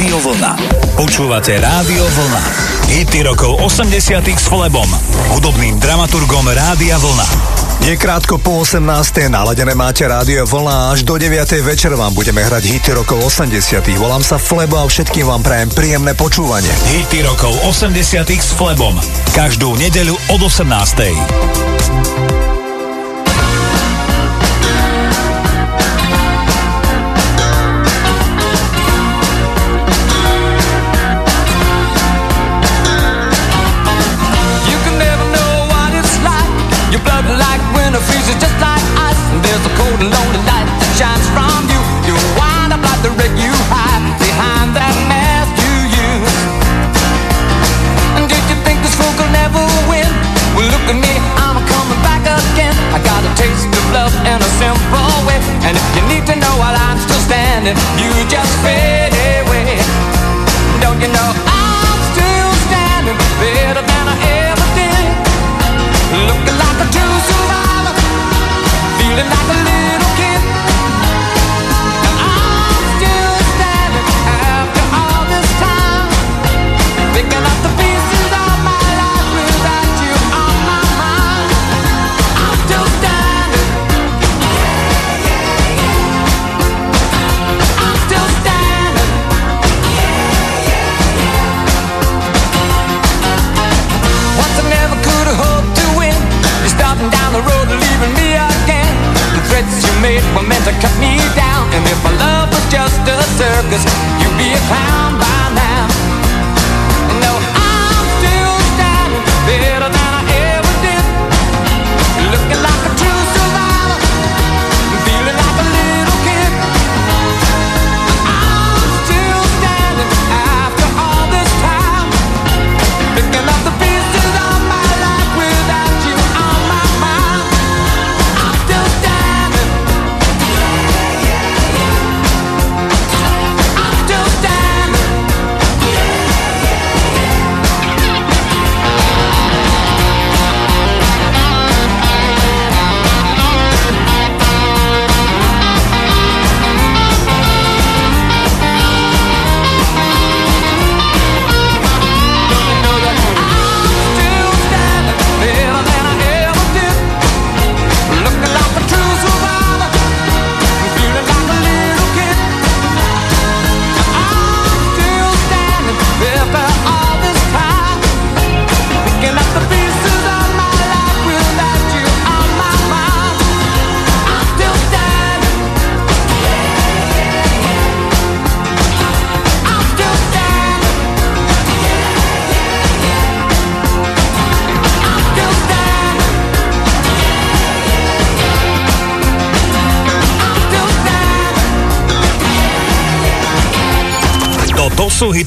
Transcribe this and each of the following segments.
Rádio Vlna. Počúvate Rádio Vlna. Hity rokov 80 s Flebom, hudobným dramaturgom Rádia Vlna. Je krátko po 18. naladené máte rádio Vlna až do 9. večer vám budeme hrať hity rokov 80. Volám sa Flebo a všetkým vám prajem príjemné počúvanie. Hity rokov 80 s Flebom. Každú nedeľu od 18. you just sú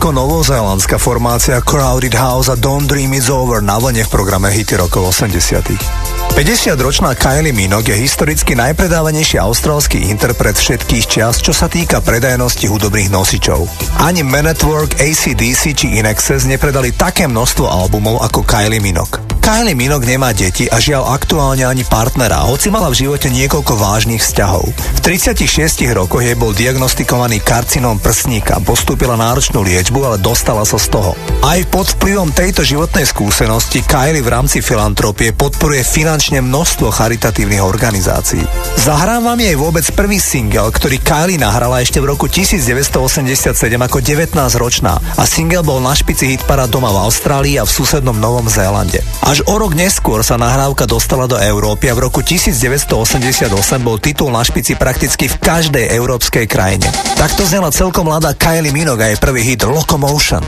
Austrálsko-novozélandská formácia Crowded House a Don't Dream It's Over na vlne v programe Hity rokov 80 50-ročná Kylie Minogue je historicky najpredávanejší austrálsky interpret všetkých čias, čo sa týka predajnosti hudobných nosičov. Ani Man at Work, ACDC či Inexes nepredali také množstvo albumov ako Kylie Minogue. Kylie Minogue nemá deti a žiaľ aktuálne ani partnera, hoci mala v živote niekoľko vážnych vzťahov. V 36 rokoch jej bol diagnostikovaný karcinom prsníka, postúpila náročnú liečbu, ale dostala sa z toho. Aj pod vplyvom tejto životnej skúsenosti Kylie v rámci filantropie podporuje finančne množstvo charitatívnych organizácií. Zahrávam jej vôbec prvý single, ktorý Kylie nahrala ešte v roku 1987 ako 19-ročná a single bol na špici hitpara doma v Austrálii a v susednom Novom Zélande. Až o rok neskôr sa nahrávka dostala do Európy a v roku 1988 bol titul na špici prakticky v každej európskej krajine. Takto znela celkom mladá Kylie Minogue a jej prvý hit Locomotion.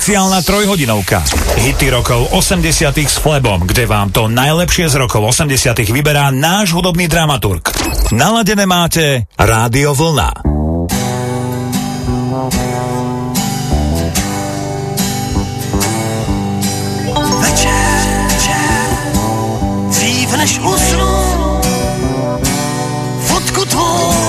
špeciálna trojhodinovka. Hity rokov 80 s Flebom, kde vám to najlepšie z rokov 80 vyberá náš hudobný dramaturg. Naladené máte Rádio Vlna. Večer, večer, dřív než usnu, fotku tvou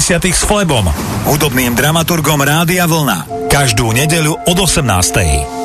90. s Flebom, hudobným dramaturgom Rádia Vlna. Každú nedeľu od 18.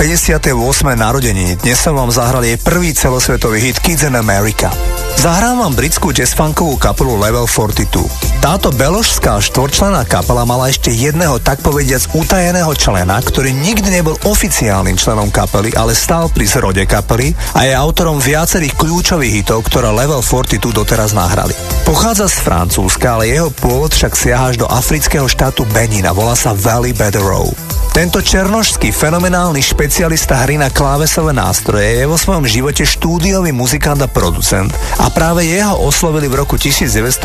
58. narodeniny. Dnes som vám zahral jej prvý celosvetový hit Kids in America. Zahrám vám britskú jazzfunkovú kapelu Level 42. Táto beložská štvorčlená kapela mala ešte jedného tak povediac utajeného člena, ktorý nikdy nebol oficiálnym členom kapely, ale stál pri zrode kapely a je autorom viacerých kľúčových hitov, ktoré Level 42 doteraz nahrali. Pochádza z Francúzska, ale jeho pôvod však siaha až do afrického štátu Benin a volá sa Valley Bedrow. Tento černošský fenomenálny špecialista hry na klávesové nástroje je vo svojom živote štúdiový muzikant a producent a práve jeho oslovili v roku 1980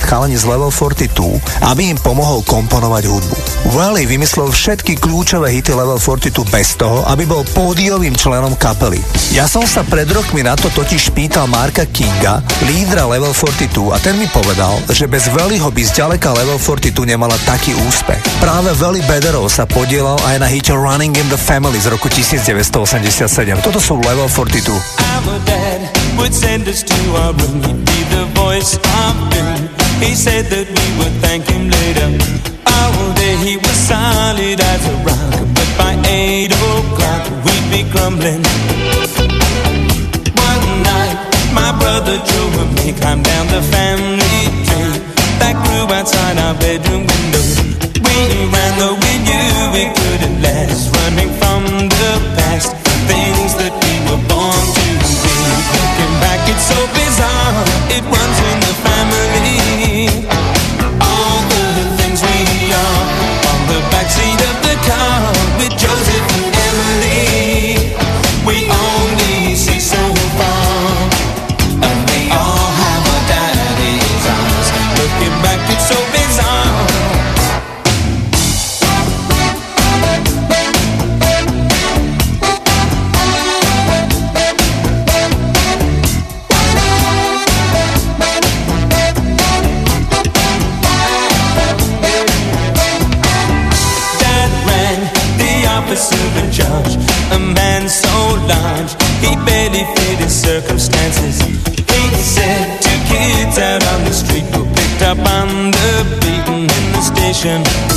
chalani z Level 42, aby im pomohol komponovať hudbu. Wally vymyslel všetky kľúčové hity Level 42 bez toho, aby bol pódiovým členom kapely. Ja som sa pred rokmi na to totiž pýtal Marka Kinga, lídra Level 42 a ten mi povedal, že bez Valleyho by zďaleka Level 42 nemala taký úspech. Práve Valley Bederov sa podiel podielal aj na hite Running in the Family z roku 1987. Toto sú Level 42. Our dad would send us to our room, he'd be the voice of doom. He said that we would thank him later. All day he was solid as a rock, but by eight o'clock we'd be grumbling. One night, my brother Joe and me climbed down the family tree that grew outside our bedroom window. We ran we knew we couldn't last Running from the past. Things that station.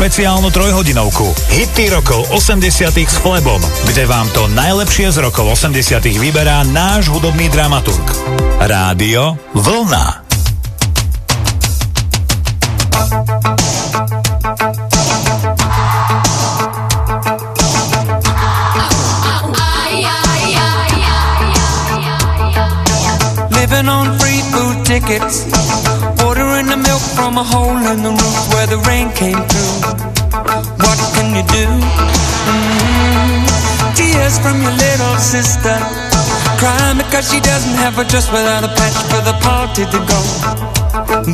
Špeciálnu trojhodinovku Hity rokov 80 s Flebom, kde vám to najlepšie z rokov 80 vyberá náš hudobný dramaturg. Rádio Vlna. pockets. Ordering the milk from a hole in the roof where the rain came through. What can you do? Mm, Tears from your little sister. Crying because she doesn't have a dress without a patch for the party to go.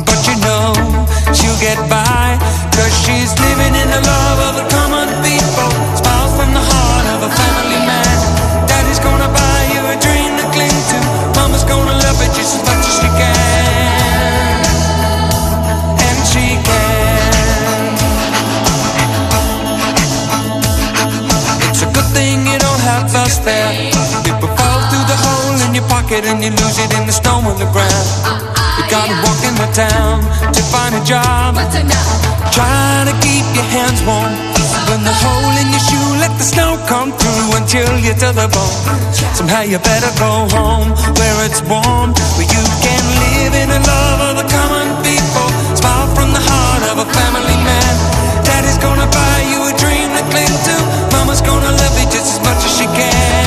But you know she'll get by Cause she's living in the love of the common people Smiles from the heart of a family man pocket And you lose it in the snow on the ground. You gotta walk in the town to find a job. Trying to keep your hands warm. When the hole in your shoe let the snow come through until chill you to the bone. Somehow you better go home where it's warm Where you can live in the love of the common people. Smile from the heart of a family man. Daddy's gonna buy you a dream to cling to. Mama's gonna love you just as much as she can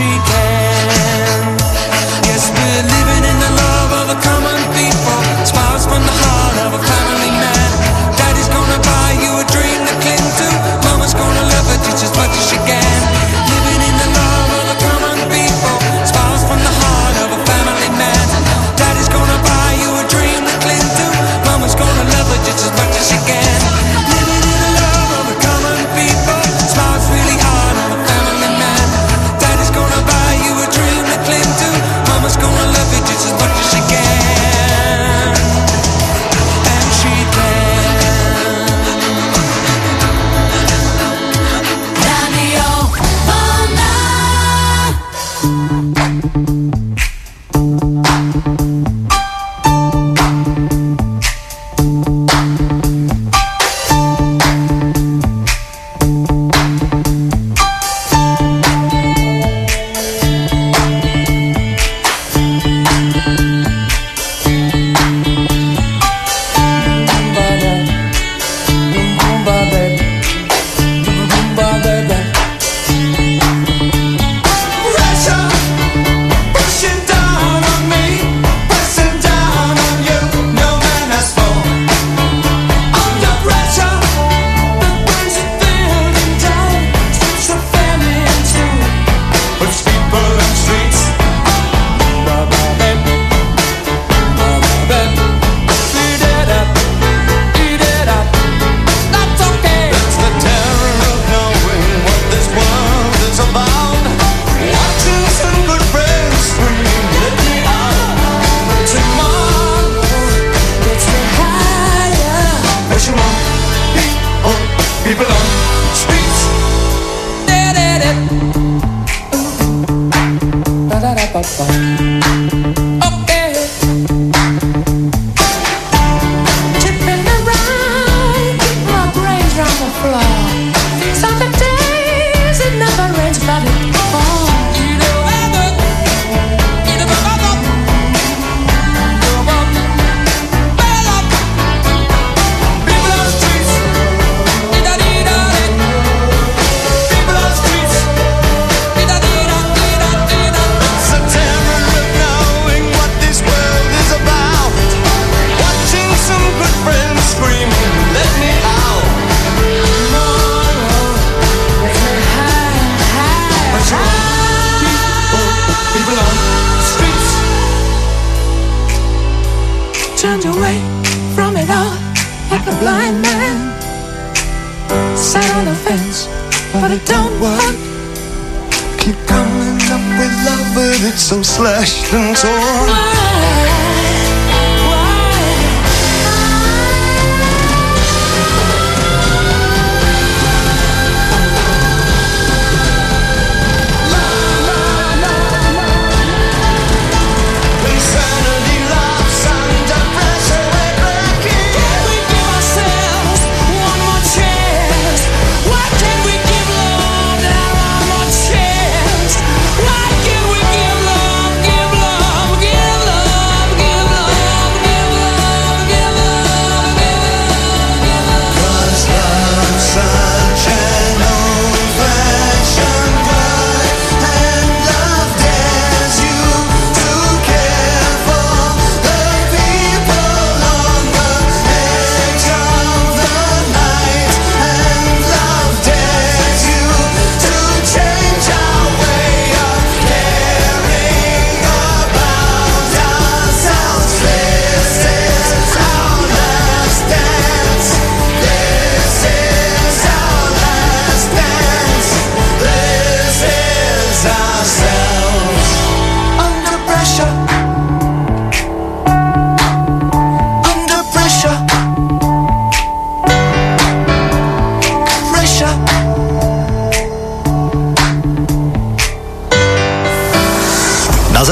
She can. Yes, we're living in the love of the common people. Smiles from the heart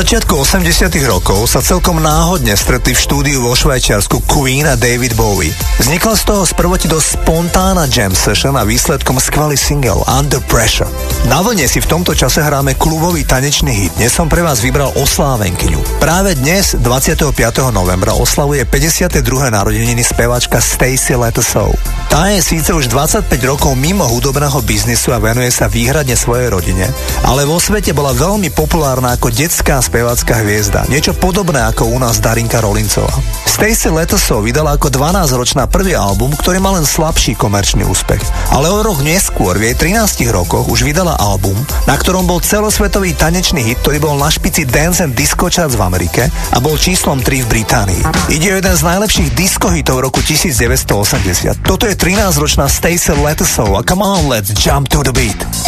začiatku 80 rokov sa celkom náhodne stretli v štúdiu vo Švajčiarsku Queen a David Bowie. Vznikla z toho sprvoti dosť spontánna jam session a výsledkom skvelý single Under Pressure. Na vlne si v tomto čase hráme klubový tanečný hit. Dnes som pre vás vybral oslávenkyňu. Práve dnes, 25. novembra, oslavuje 52. narodeniny spevačka Stacey Letasov. Tá je síce už 25 rokov mimo hudobného biznisu a venuje sa výhradne svojej rodine, ale vo svete bola veľmi populárna ako detská spevacká hviezda, niečo podobné ako u nás Darinka Rolincová. Stacey Letosov vydala ako 12-ročná prvý album, ktorý mal len slabší komerčný úspech. Ale o rok neskôr, v jej 13 rokoch, už vydala album, na ktorom bol celosvetový tanečný hit, ktorý bol na špici Dance and Disco Charts v Amerike a bol číslom 3 v Británii. Ide o jeden z najlepších disco hitov roku 1980. Toto je 13-ročná Stacey Letosov a come on, let's jump to the beat.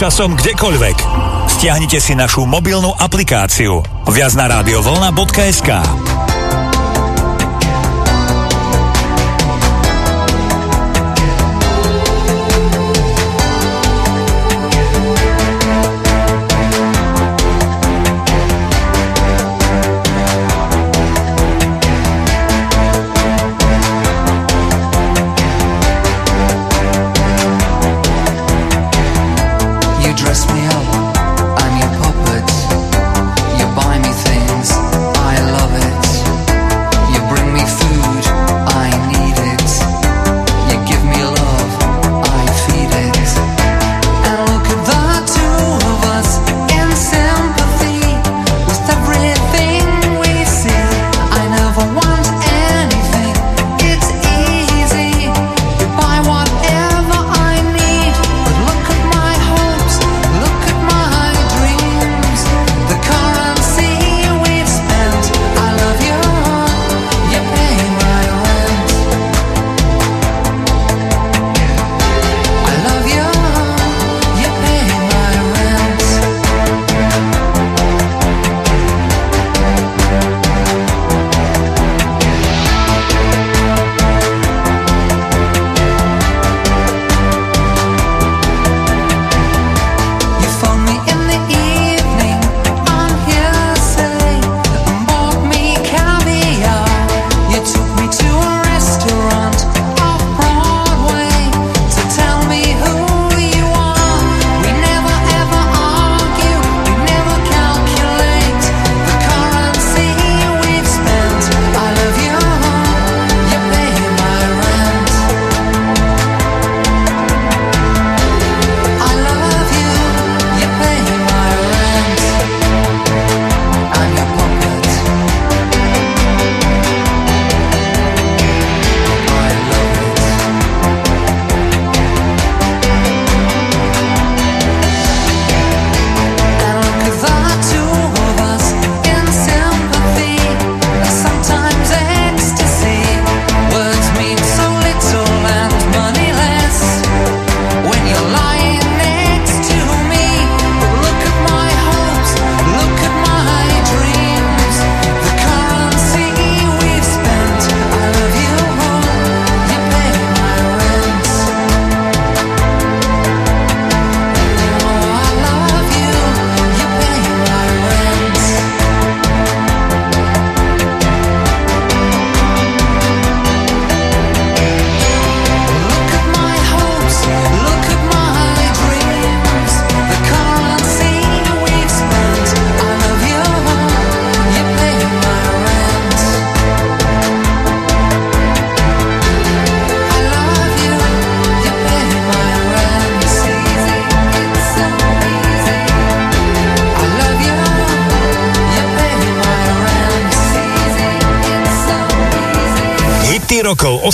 Časom kdekoľvek. Stiahnite si našu mobilnú aplikáciu viac na radiovolna.sk.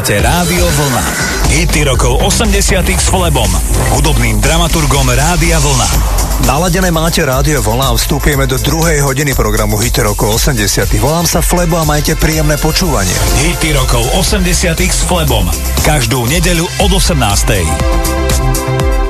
Počúvate Rádio Vlna. Hity rokov 80 s Flebom, hudobným dramaturgom Rádia Vlna. Naladené máte Rádio Vlna a vstúpime do druhej hodiny programu Hity rokov 80 Volám sa Flebo a majte príjemné počúvanie. Hity rokov 80 s Flebom. Každú nedeľu od 18.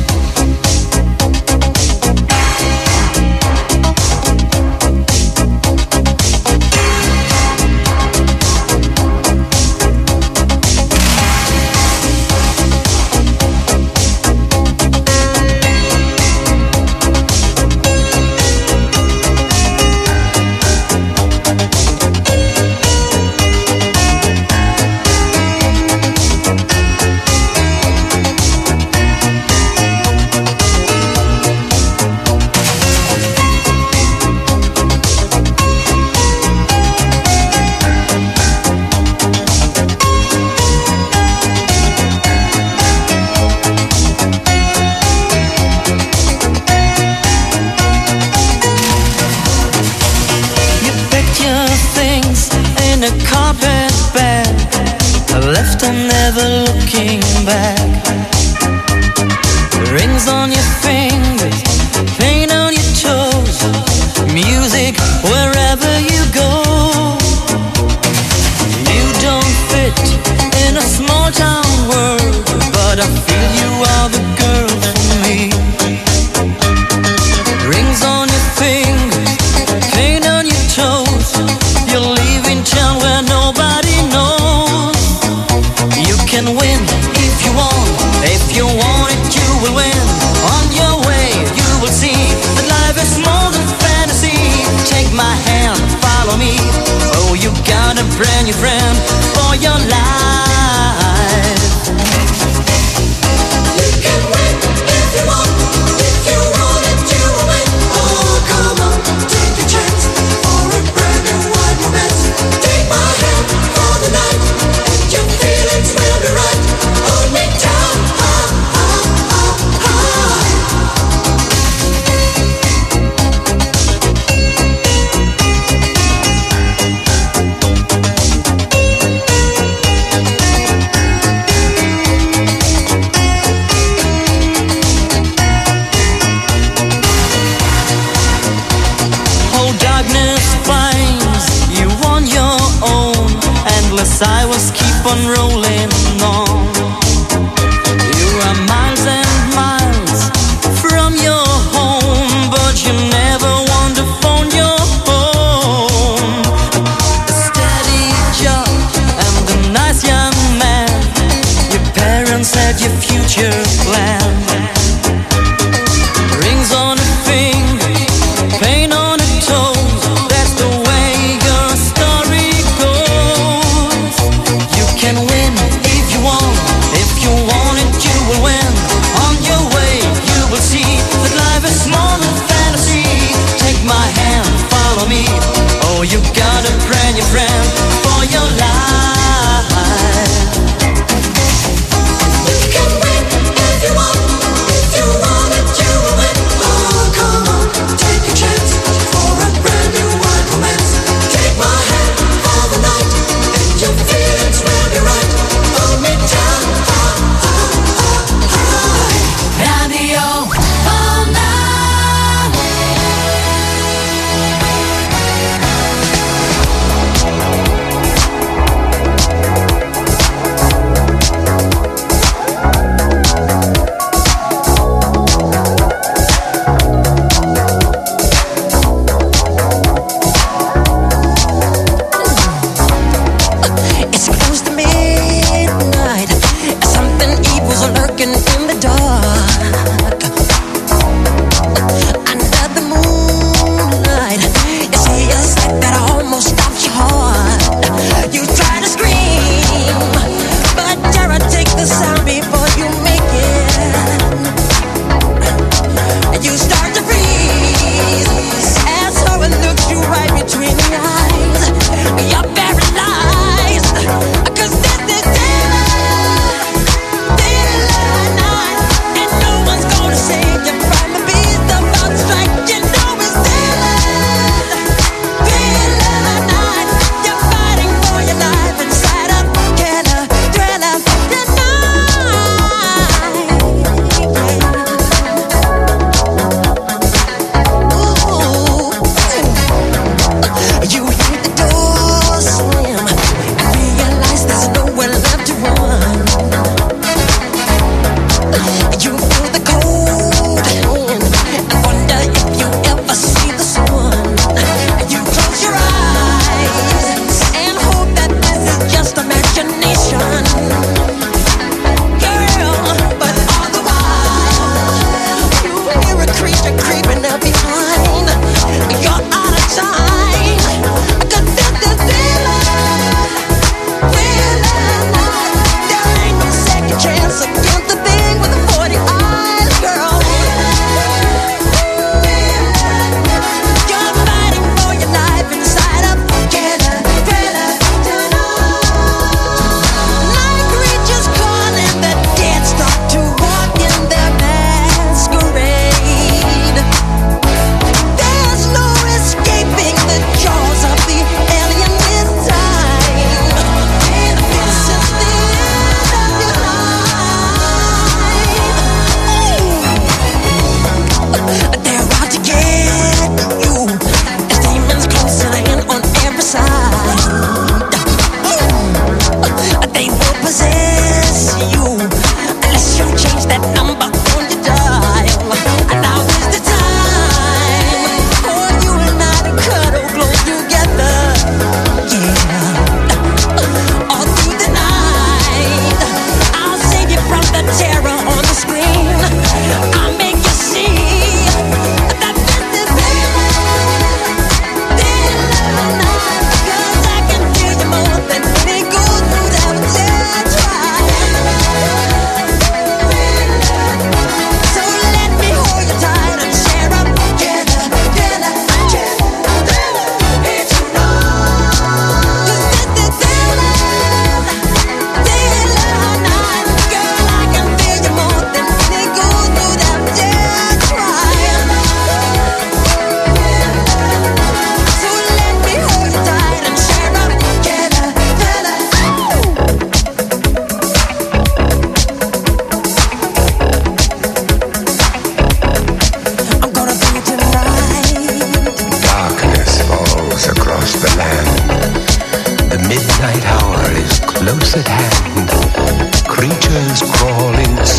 on road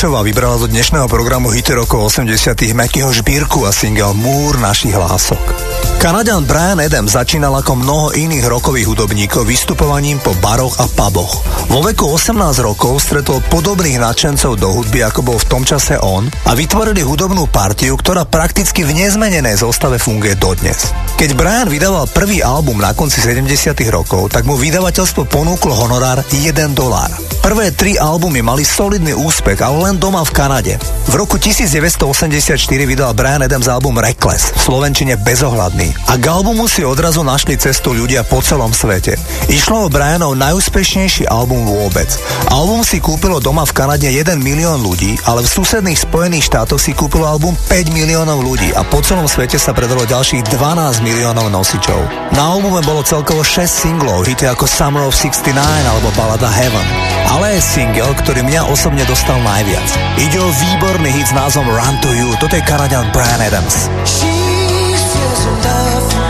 Prešova vybrala do dnešného programu Hity rokov 80 Mekyho žbírku a single Múr našich hlások. Kanadian Brian Adams začínal ako mnoho iných rokových hudobníkov vystupovaním po baroch a puboch. Vo veku 18 rokov stretol podobných nadšencov do hudby, ako bol v tom čase on a vytvorili hudobnú partiu, ktorá prakticky v nezmenenej zostave funguje dodnes. Keď Brian vydával prvý album na konci 70 rokov, tak mu vydavateľstvo ponúklo honorár 1 dolár. Prvé tri albumy mali solidný úspech, ale len doma v Kanade. V roku 1984 vydal Brian Adams album Reckless, v slovenčine bezohľadný. A k albumu si odrazu našli cestu ľudia po celom svete. Išlo o Brianov najúspešnejší album vôbec. Album si kúpilo doma v Kanade 1 milión ľudí, ale v susedných Spojených štátoch si kúpilo album 5 miliónov ľudí a po celom svete sa predalo ďalších 12 miliónov nosičov. Na albume bolo celkovo 6 singlov, hity ako Summer of 69 alebo balada Heaven ale je single, ktorý mňa osobne dostal najviac. Ide o výborný hit s názvom Run to You, toto je Kanadian Brian Adams. is enough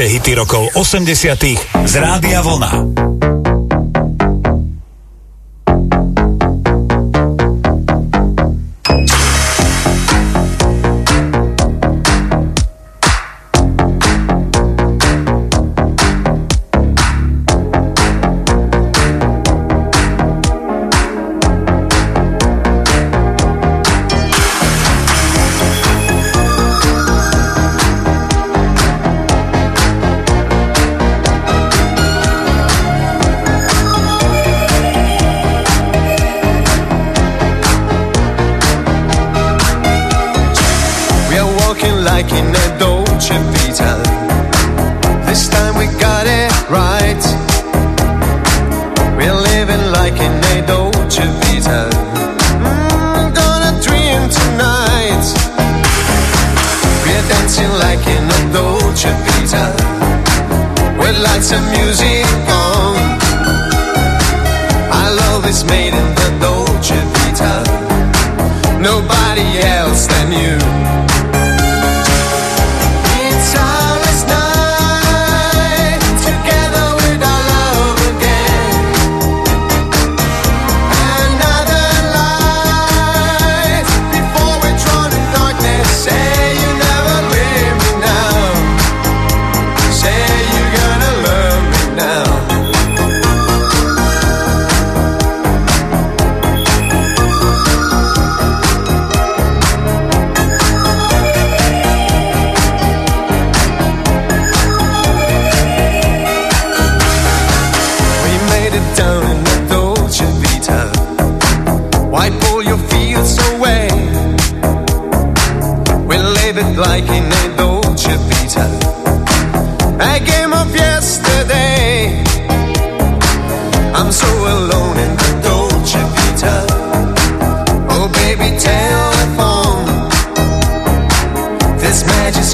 Počúvate hity rokov 80 z Rádia Vlna.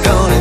gonna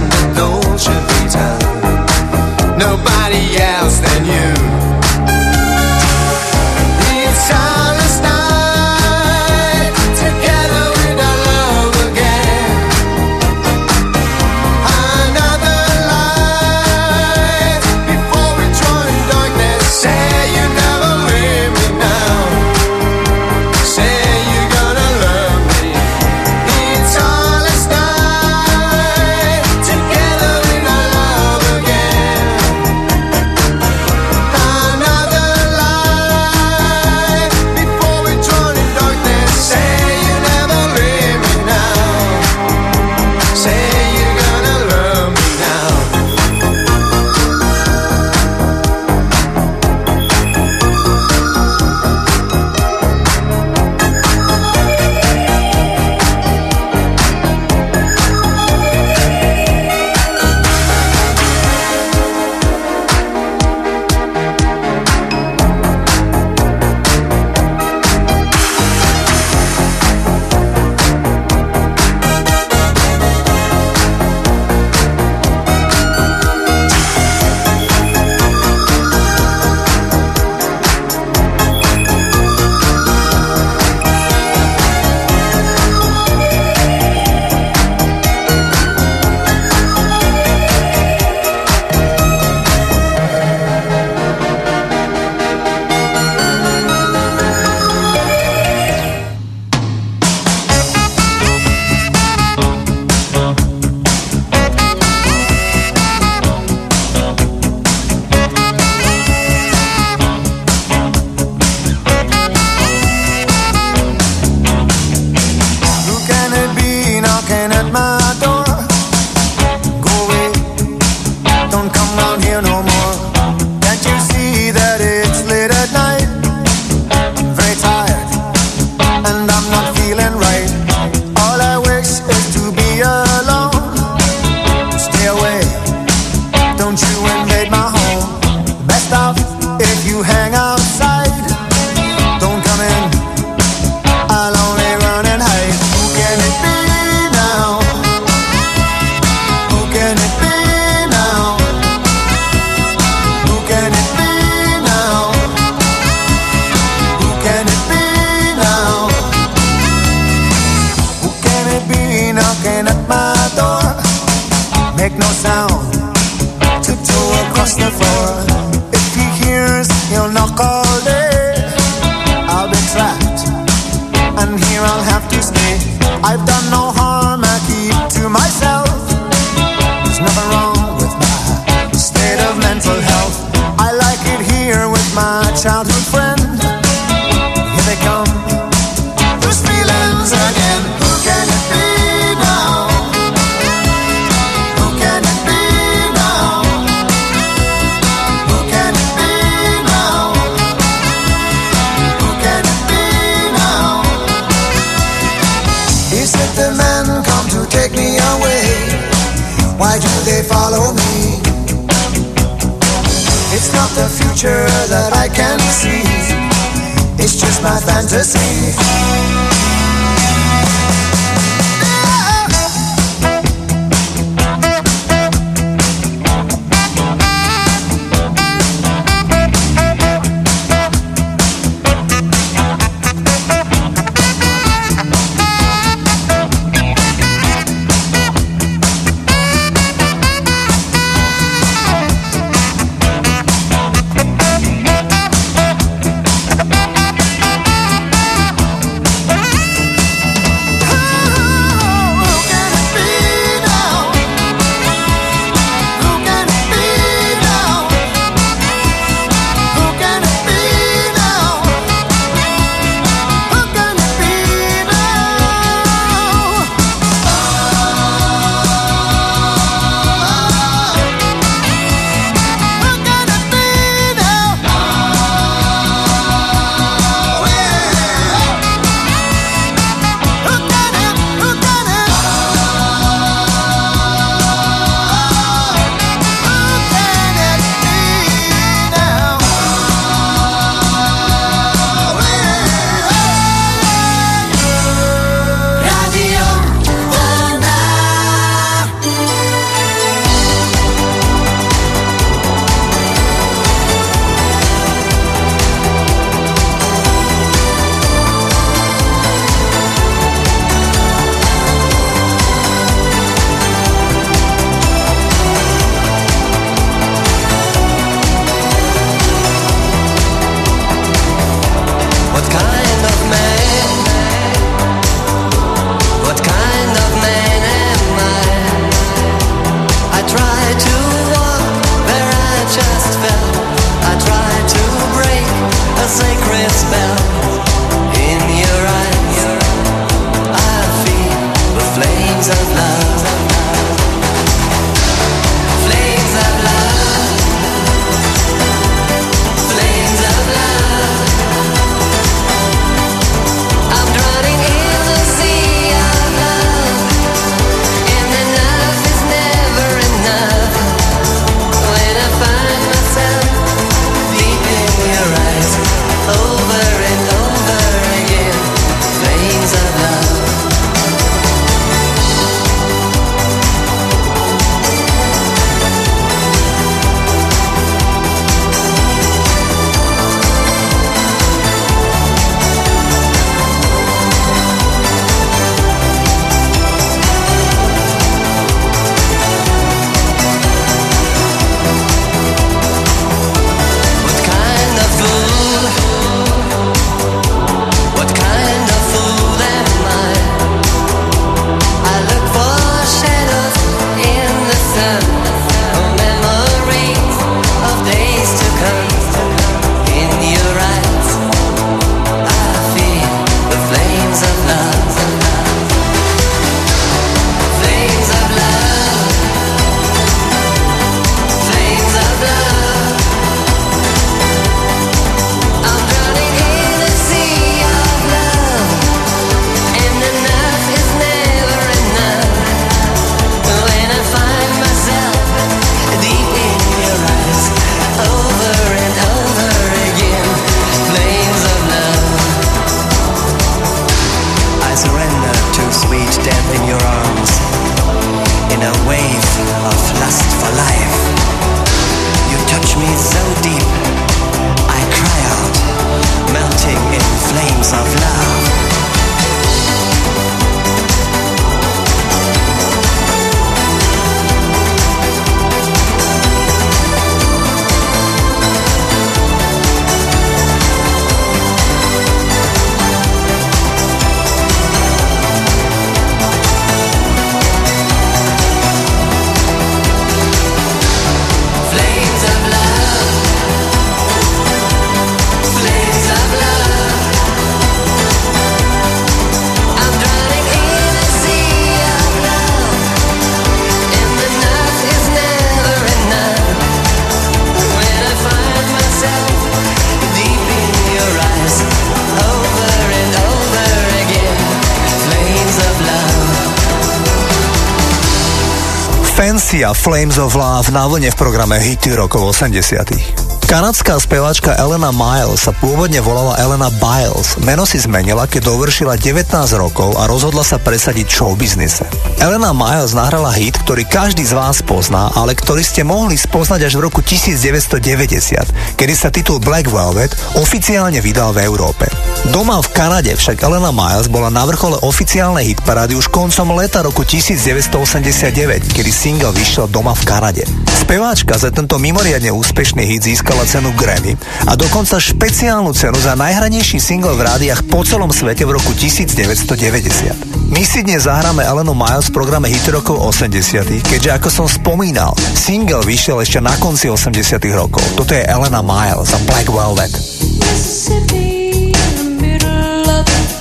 Lucia Flames of Love na vlne v programe Hity rokov 80. Kanadská speváčka Elena Miles sa pôvodne volala Elena Biles. Meno si zmenila, keď dovršila 19 rokov a rozhodla sa presadiť show biznise. Elena Miles nahrala hit, ktorý každý z vás pozná, ale ktorý ste mohli spoznať až v roku 1990, kedy sa titul Black Velvet oficiálne vydal v Európe. Doma v Kanade však Elena Miles bola na vrchole oficiálnej hitparády už koncom leta roku 1989, kedy single vyšiel doma v Kanade. Speváčka za tento mimoriadne úspešný hit získala cenu Grammy a dokonca špeciálnu cenu za najhranejší single v rádiách po celom svete v roku 1990. My si dnes zahráme Elenu Miles v programe Hit rokov 80 keďže ako som spomínal, single vyšiel ešte na konci 80 rokov. Toto je Elena Miles a Black Velvet.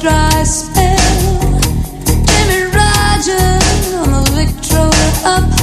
Dry spell. Jimmy Rogers on the Victrola up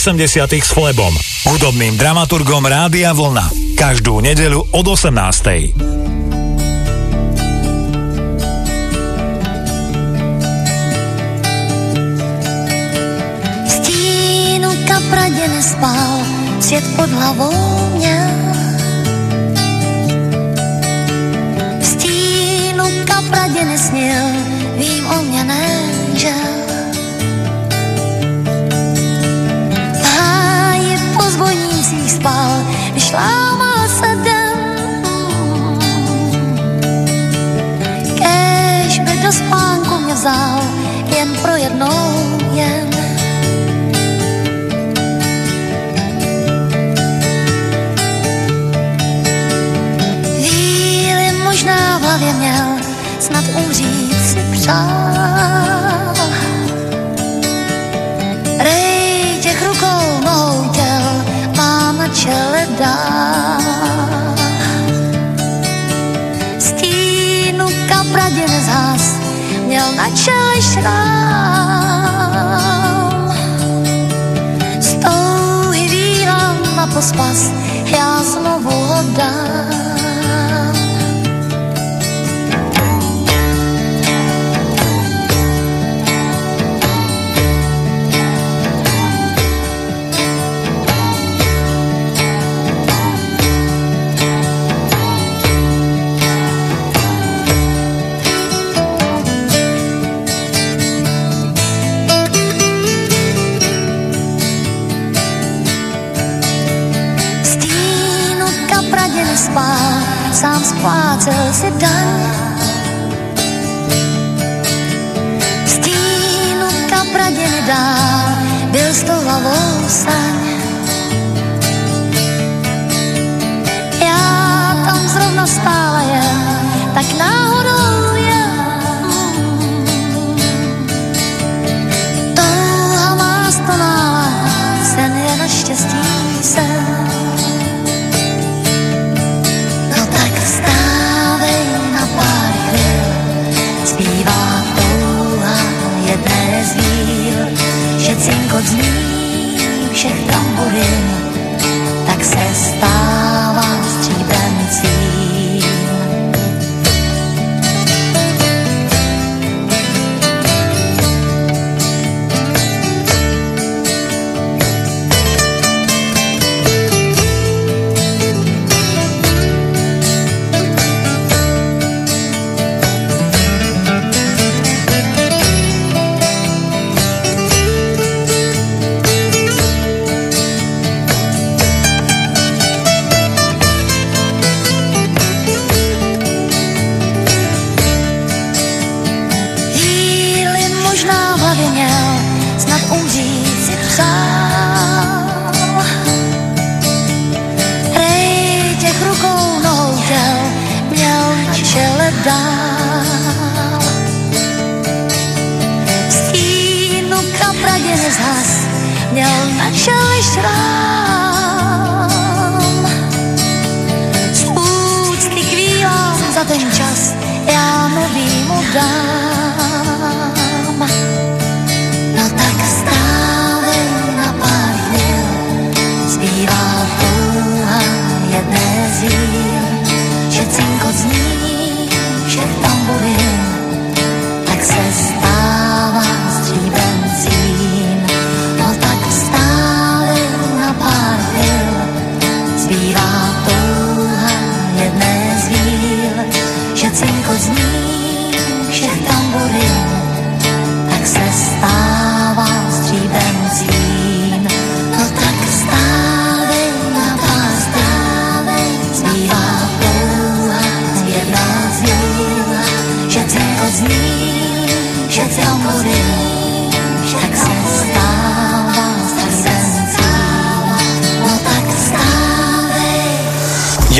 80 s Flebom, hudobným dramaturgom Rádia Vlna. Každú nedelu od 18. pradě nespal, svět pod hlavou snad umřít si přál. Rej těch rukou, nohou těl, mám na čele dál. Stínu kapradě nezhas, měl na čele šrám. Z touhy na pospas, já znovu ho dám. Kapradě nedál, byl s tou hlavou saň. Já tam zrovna stála tak náhodou za ten čas, já nový mu dám.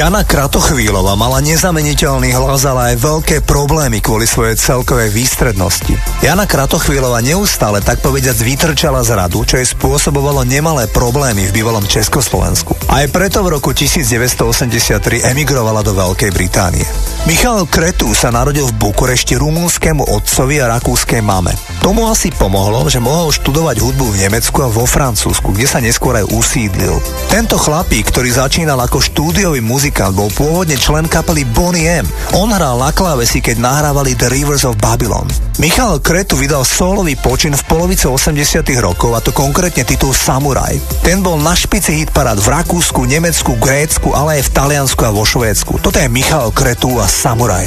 Jana Kratochvílova mala nezameniteľný hlas, ale aj veľké problémy kvôli svojej celkovej výstrednosti. Jana Kratochvílova neustále tak povediac vytrčala z radu, čo jej spôsobovalo nemalé problémy v bývalom Československu. Aj preto v roku 1983 emigrovala do Veľkej Británie. Michal Kretu sa narodil v Bukurešti rumúnskému otcovi a rakúskej mame. Tomu asi pomohlo, že mohol študovať hudbu v Nemecku a vo Francúzsku, kde sa neskôr aj usídlil. Tento chlapík, ktorý začínal ako štúdiový muzikant, bol pôvodne člen kapely Bonnie M. On hral na klávesi, keď nahrávali The Rivers of Babylon. Michal Kretu vydal solový počin v polovice 80 rokov, a to konkrétne titul Samurai. Ten bol na špici hitparát v Rakúsku, Nemecku, Grécku, ale aj v Taliansku a vo Švédsku. Toto je Michal Kretu a Samurai.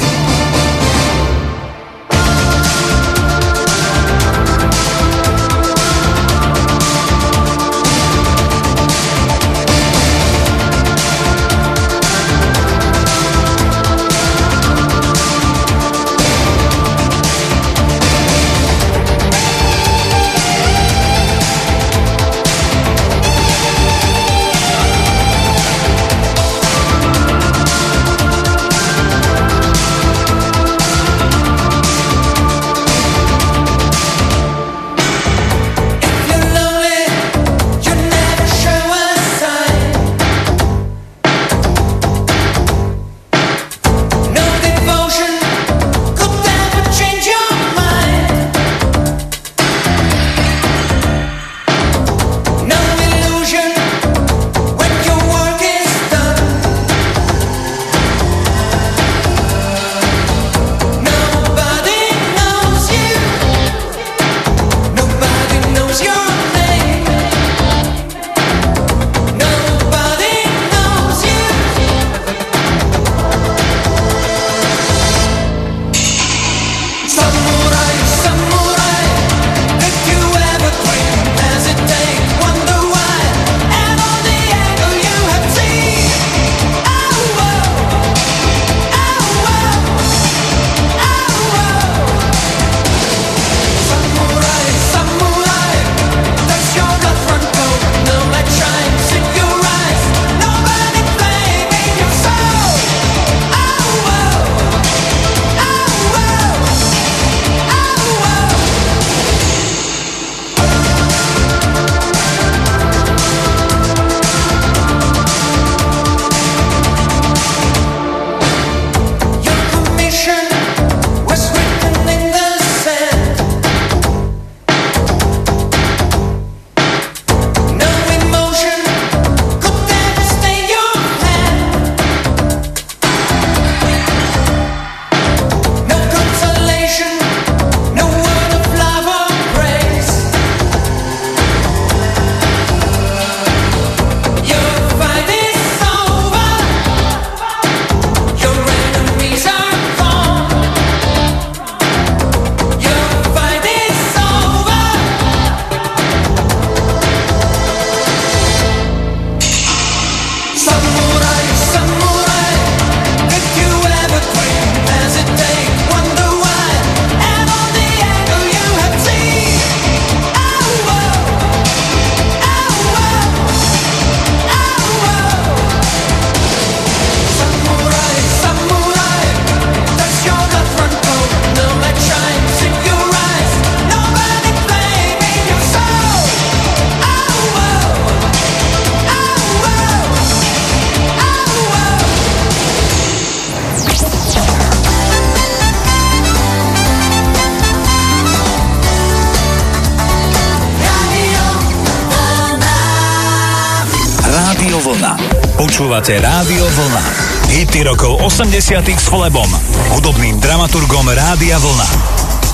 Počúvate Rádio Vlna. Hity rokov 80 s Flebom, hudobným dramaturgom Rádia Vlna.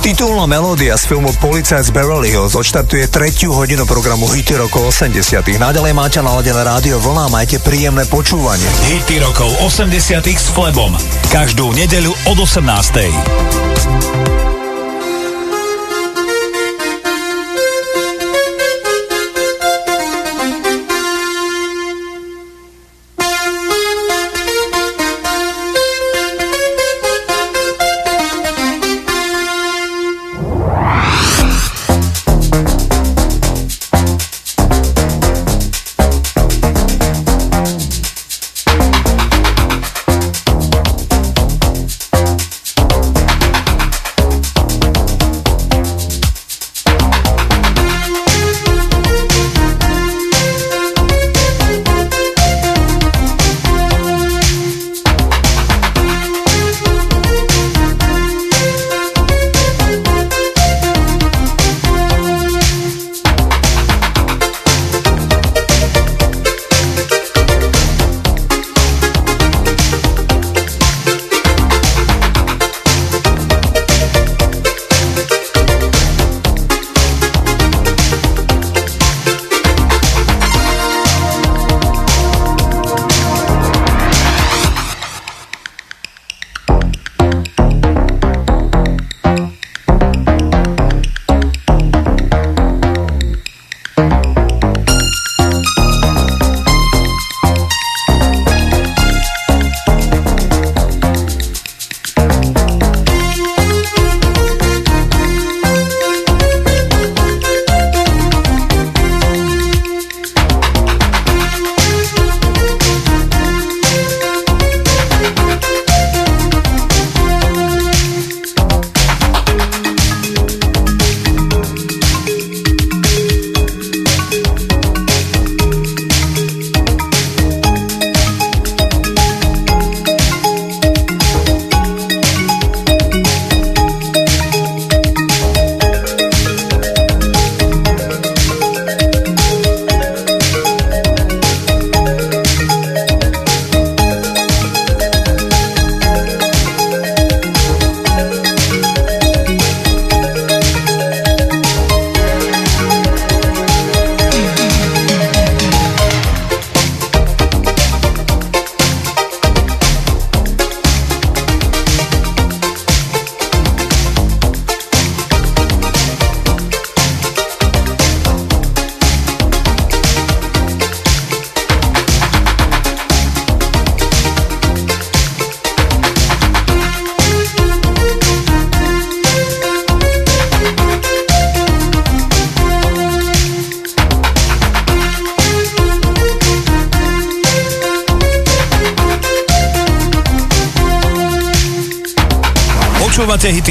Titulná melódia z filmu Policajt z Beverly Hills odštartuje tretiu hodinu programu Hity rokov 80 Naďalej máte naladené rádio Vlna a majte príjemné počúvanie. Hity rokov 80 s Flebom. Každú nedeľu od 18.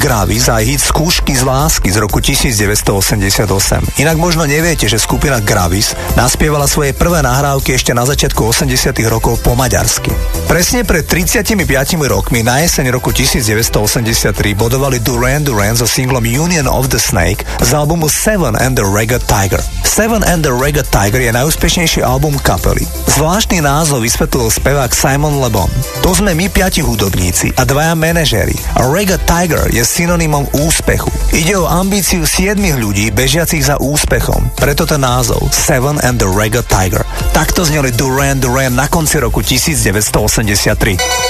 Gravis a hit Skúšky z lásky z roku 1988. Inak možno neviete, že skupina Gravis naspievala svoje prvé nahrávky ešte na začiatku 80 rokov po maďarsky. Presne pred 35 rokmi na jeseň roku 1983 bodovali Duran Duran so singlom Union of the Snake z albumu Seven and the Reggae Tiger. Seven and the Reggae Tiger je najúspešnejší album kapely. Zvláštny názov vysvetlil spevák Simon Le Bon. To sme my piati hudobníci a dvaja manažéri. Reggae Tiger je synonymom úspechu. Ide o ambíciu siedmých ľudí bežiacich za úspechom. Preto ten názov Seven and the Reggae Tiger. Takto zneli Duran Duran na konci roku 1983.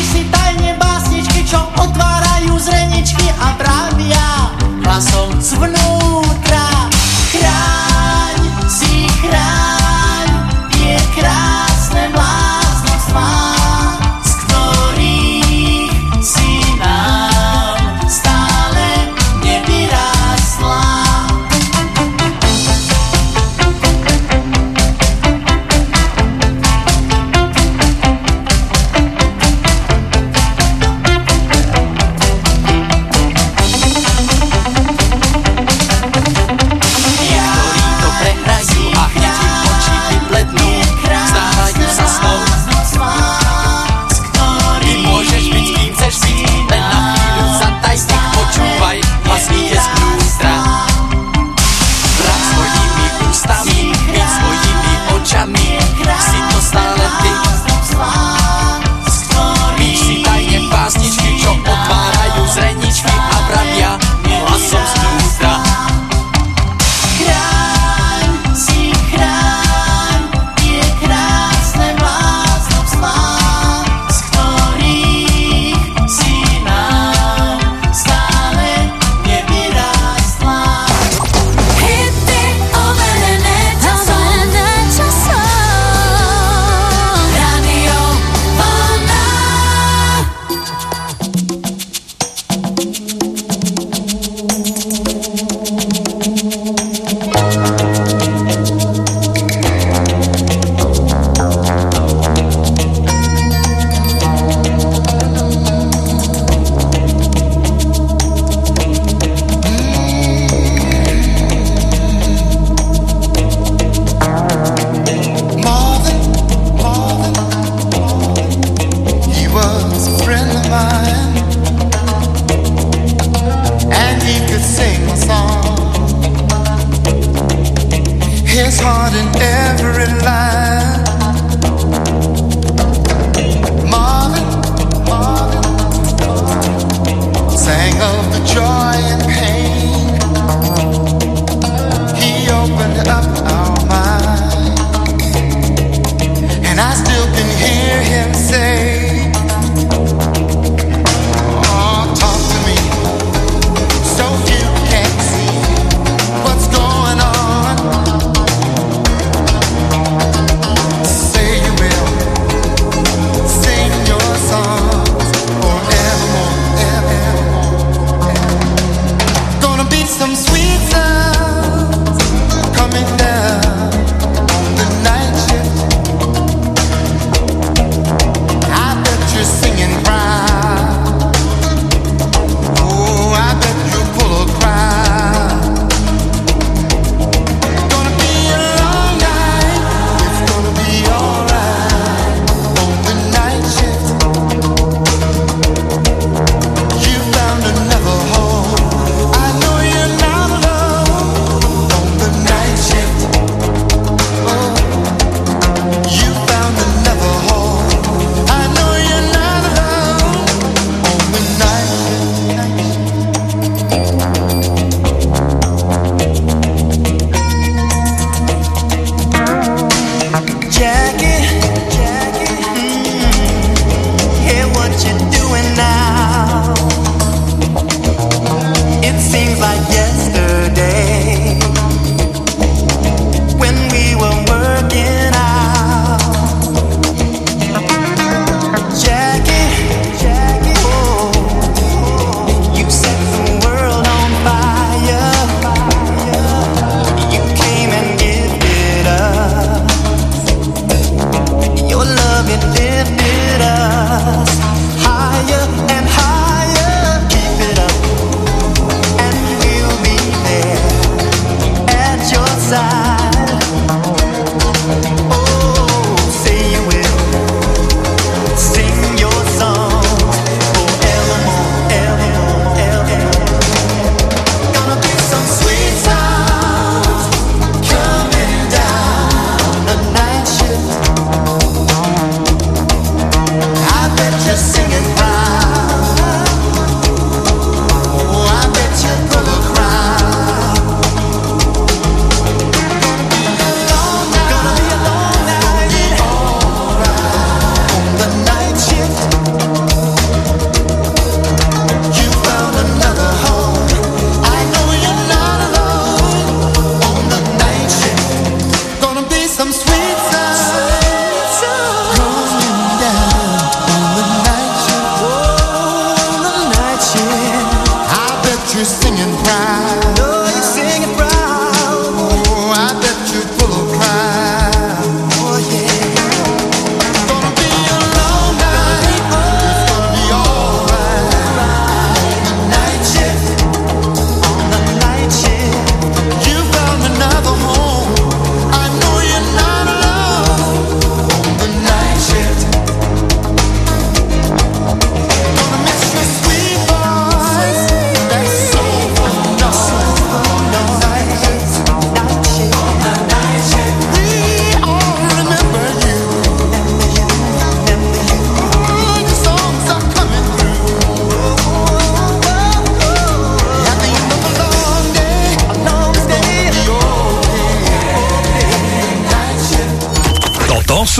Si tajne básničky, čo otvárajú zreničky a právia hlasom zvnútra. Chráň si chráň.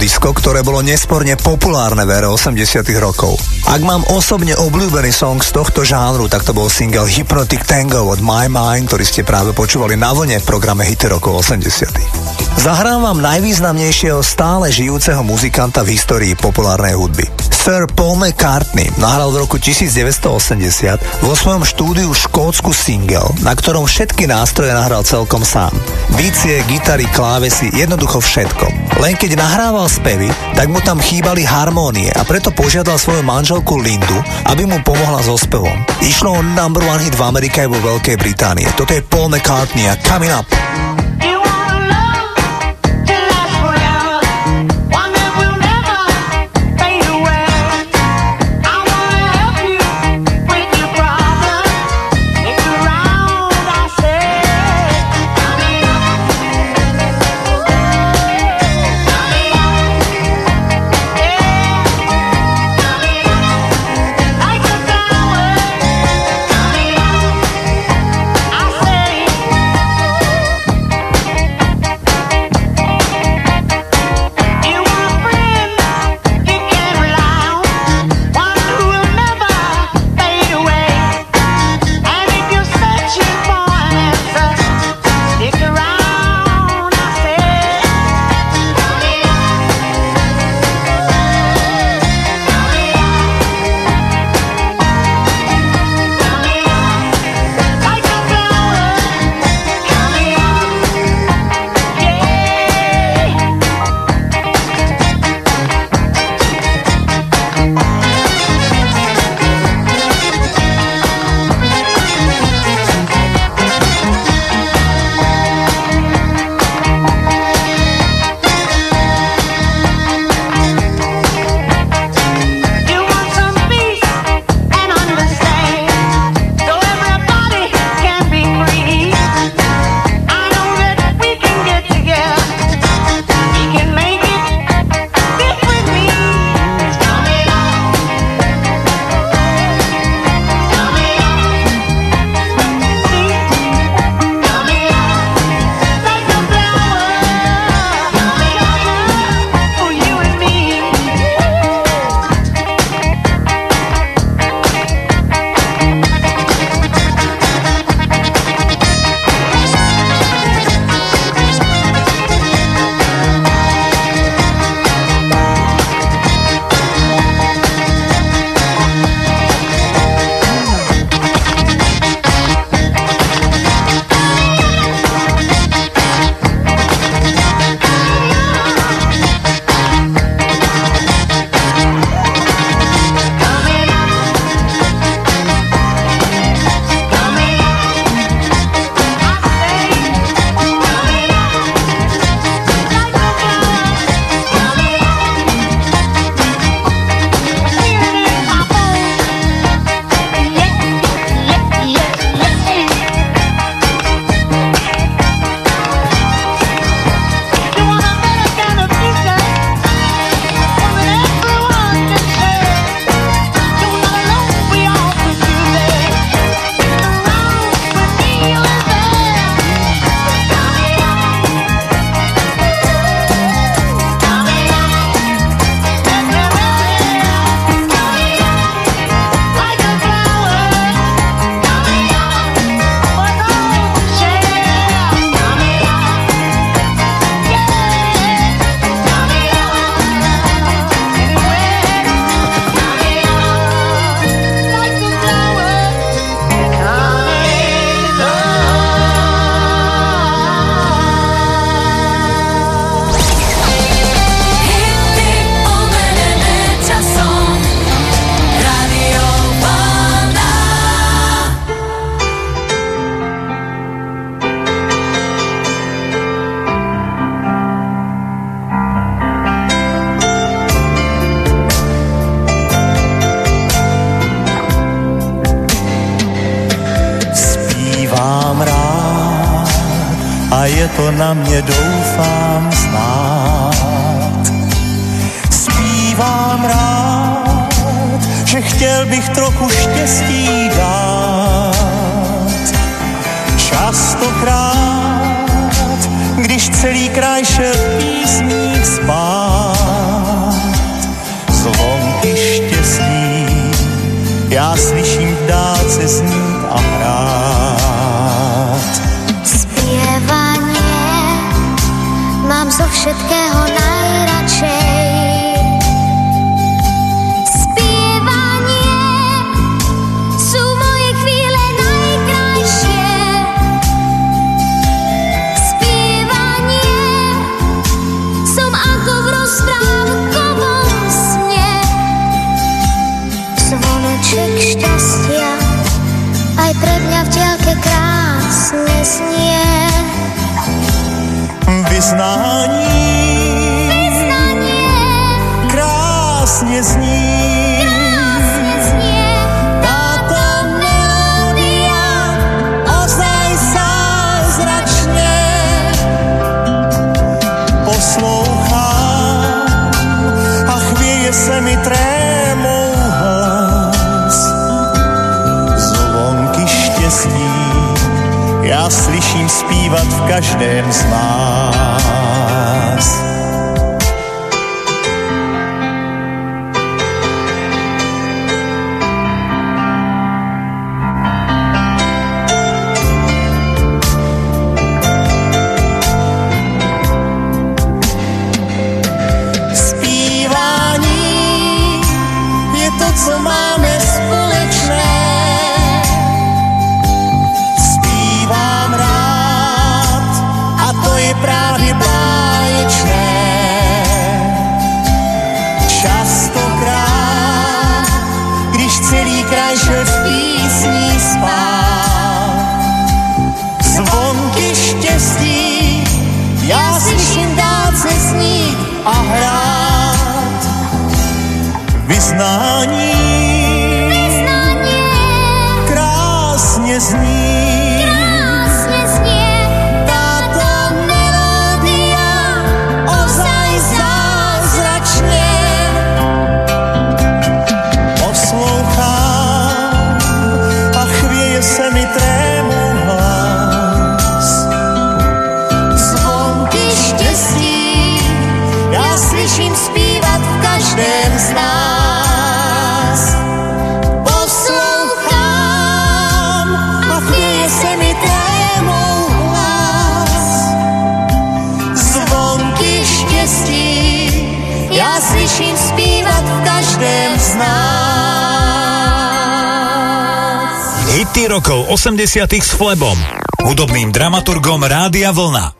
Disco, ktoré bolo nesporne populárne v ére 80 rokov. Ak mám osobne obľúbený song z tohto žánru, tak to bol single Hypnotic Tango od My Mind, ktorý ste práve počúvali na vlne v programe Hity rokov 80 Zahrám vám najvýznamnejšieho stále žijúceho muzikanta v histórii populárnej hudby. Sir Paul McCartney nahral v roku 1980 vo svojom štúdiu škótsku single, na ktorom všetky nástroje nahral celkom sám. Bicie, gitary, klávesy, jednoducho všetko. Len keď nahrával spevy, tak mu tam chýbali harmónie a preto požiadal svoju manželku Lindu, aby mu pomohla so spevom. Išlo o number one hit v Amerike aj vo Veľkej Británii. Toto je Paul McCartney a Coming Up. slyším zpívat v každém z nás. Hity rokov 80 s Flebom, hudobným dramaturgom Rádia Vlna.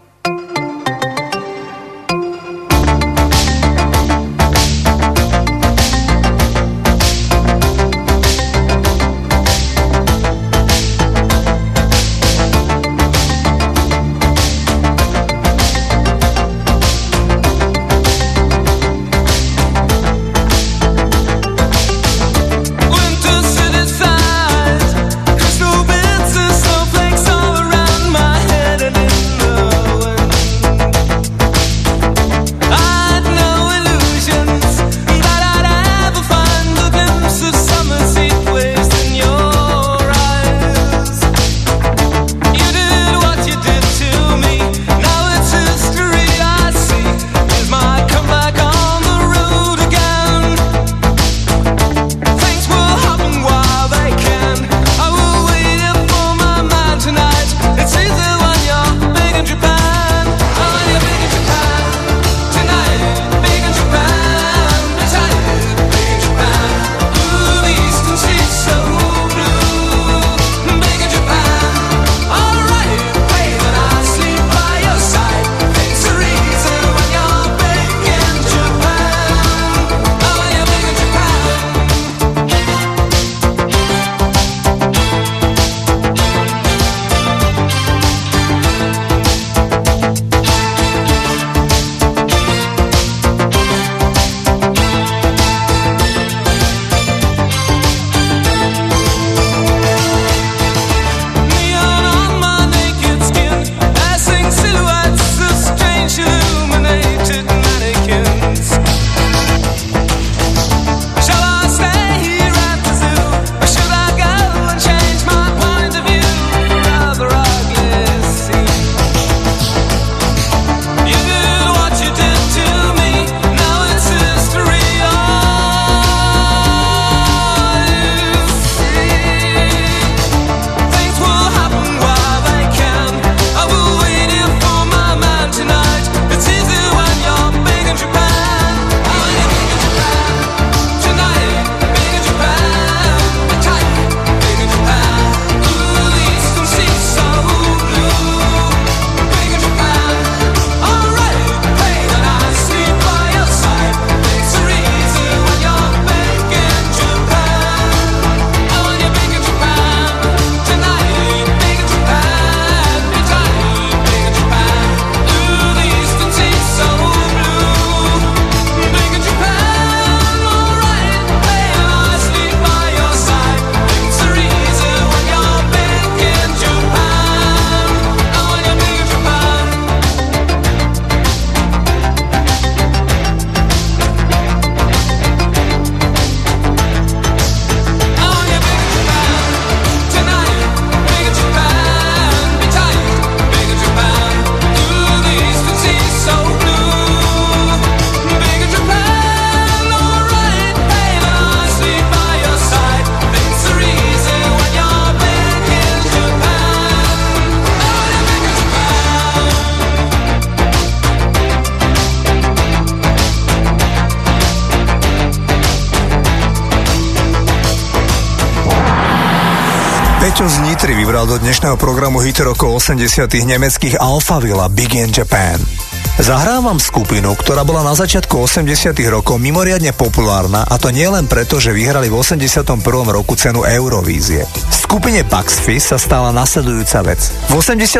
Dnešného programu hity rokov 80 nemeckých Alphaville Big in Japan. Zahrávam skupinu, ktorá bola na začiatku 80 rokov mimoriadne populárna a to nie len preto, že vyhrali v 81. roku cenu Eurovízie. V skupine Bugs Fizz sa stala nasledujúca vec. V 84.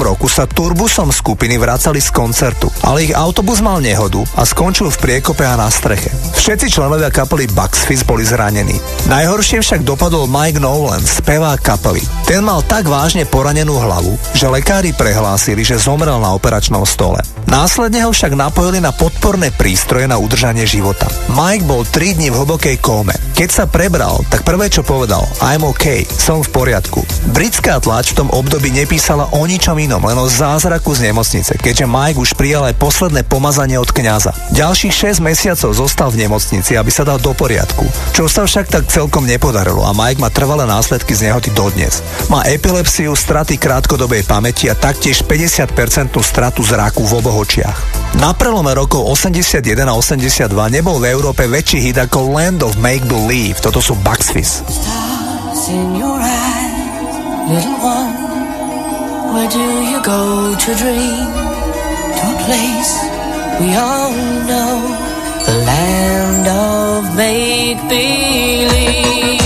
roku sa turbusom skupiny vracali z koncertu, ale ich autobus mal nehodu a skončil v priekope a na streche. Všetci členovia kapely Fizz boli zranení. Najhoršie však dopadol Mike Nolan, spevák kapely. Ten mal tak vážne poranenú hlavu, že lekári prehlásili, že zomrel na operačnom stole. Následne ho však napojili na podporné prístroje na udržanie života. Mike bol 3 dní v hlbokej kóme. Keď sa prebral, tak prvé čo povedal, I'm OK, som v poriadku. Britská tlač v tom období nepísala o ničom inom, len o zázraku z nemocnice, keďže Mike už prijal aj posledné pomazanie od kňaza. Ďalších 6 mesiacov zostal v nemocnici, aby sa dal do poriadku, čo sa však tak celkom nepodarilo a Mike má trvalé následky z nehoty dodnes. Má epilepsiu, straty krátkodobej pamäti a taktiež 50% stratu zraku v oboch očiach. Na prelome rokov 81 a 82 nebol v Európe väčší hit ako Land of Make Believe. Toto sú Bugs Fizz. Where do you go to dream? To a place we all know, the land of make believe.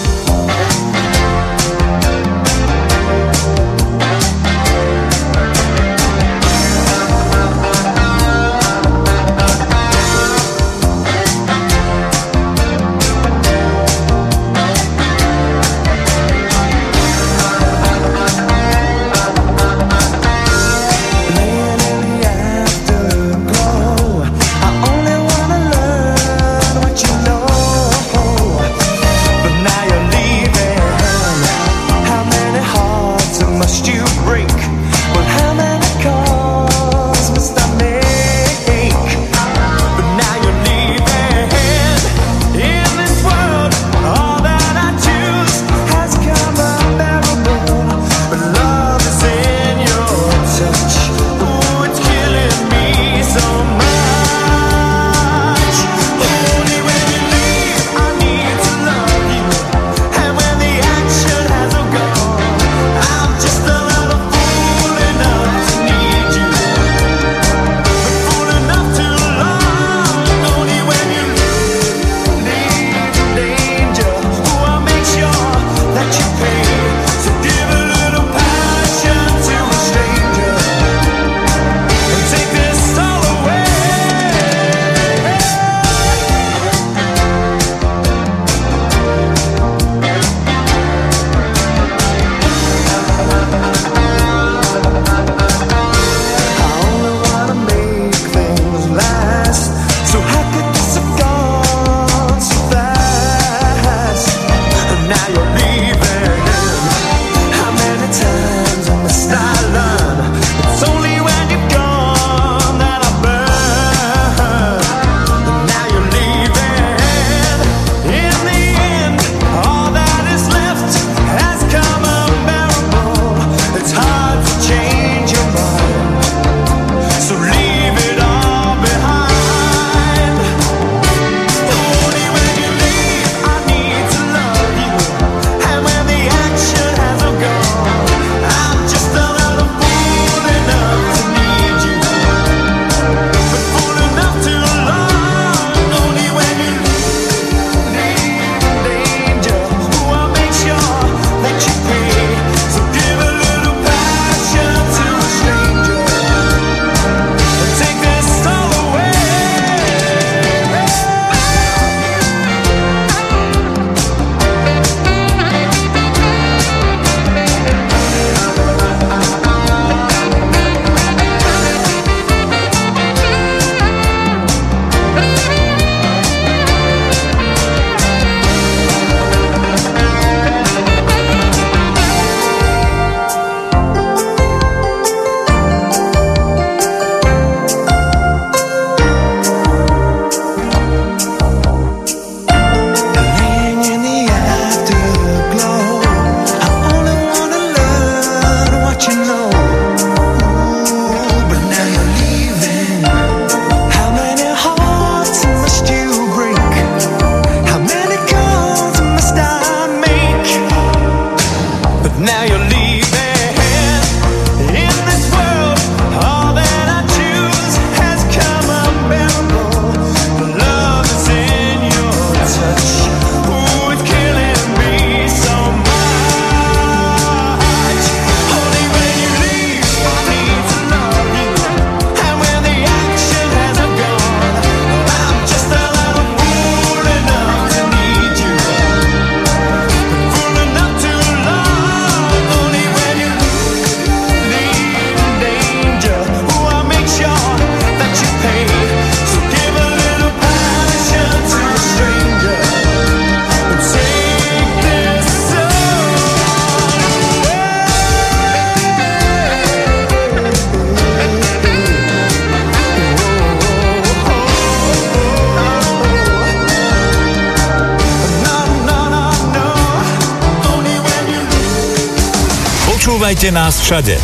Všade.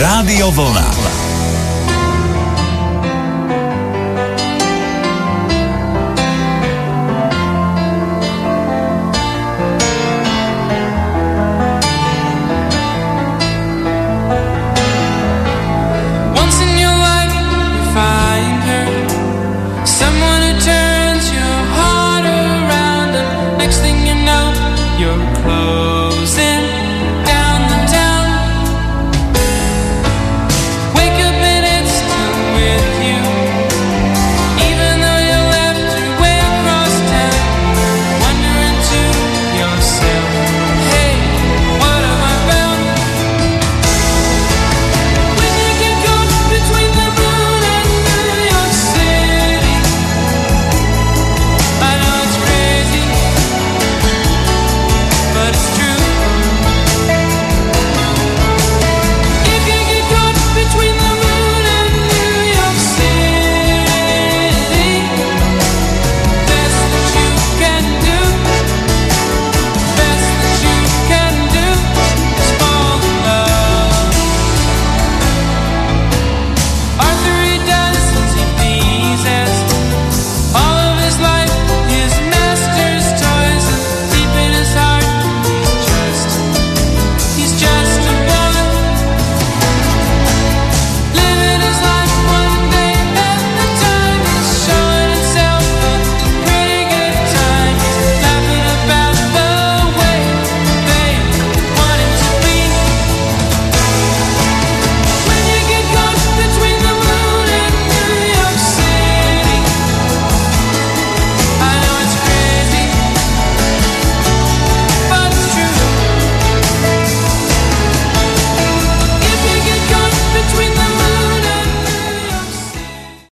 Rádio Vlna.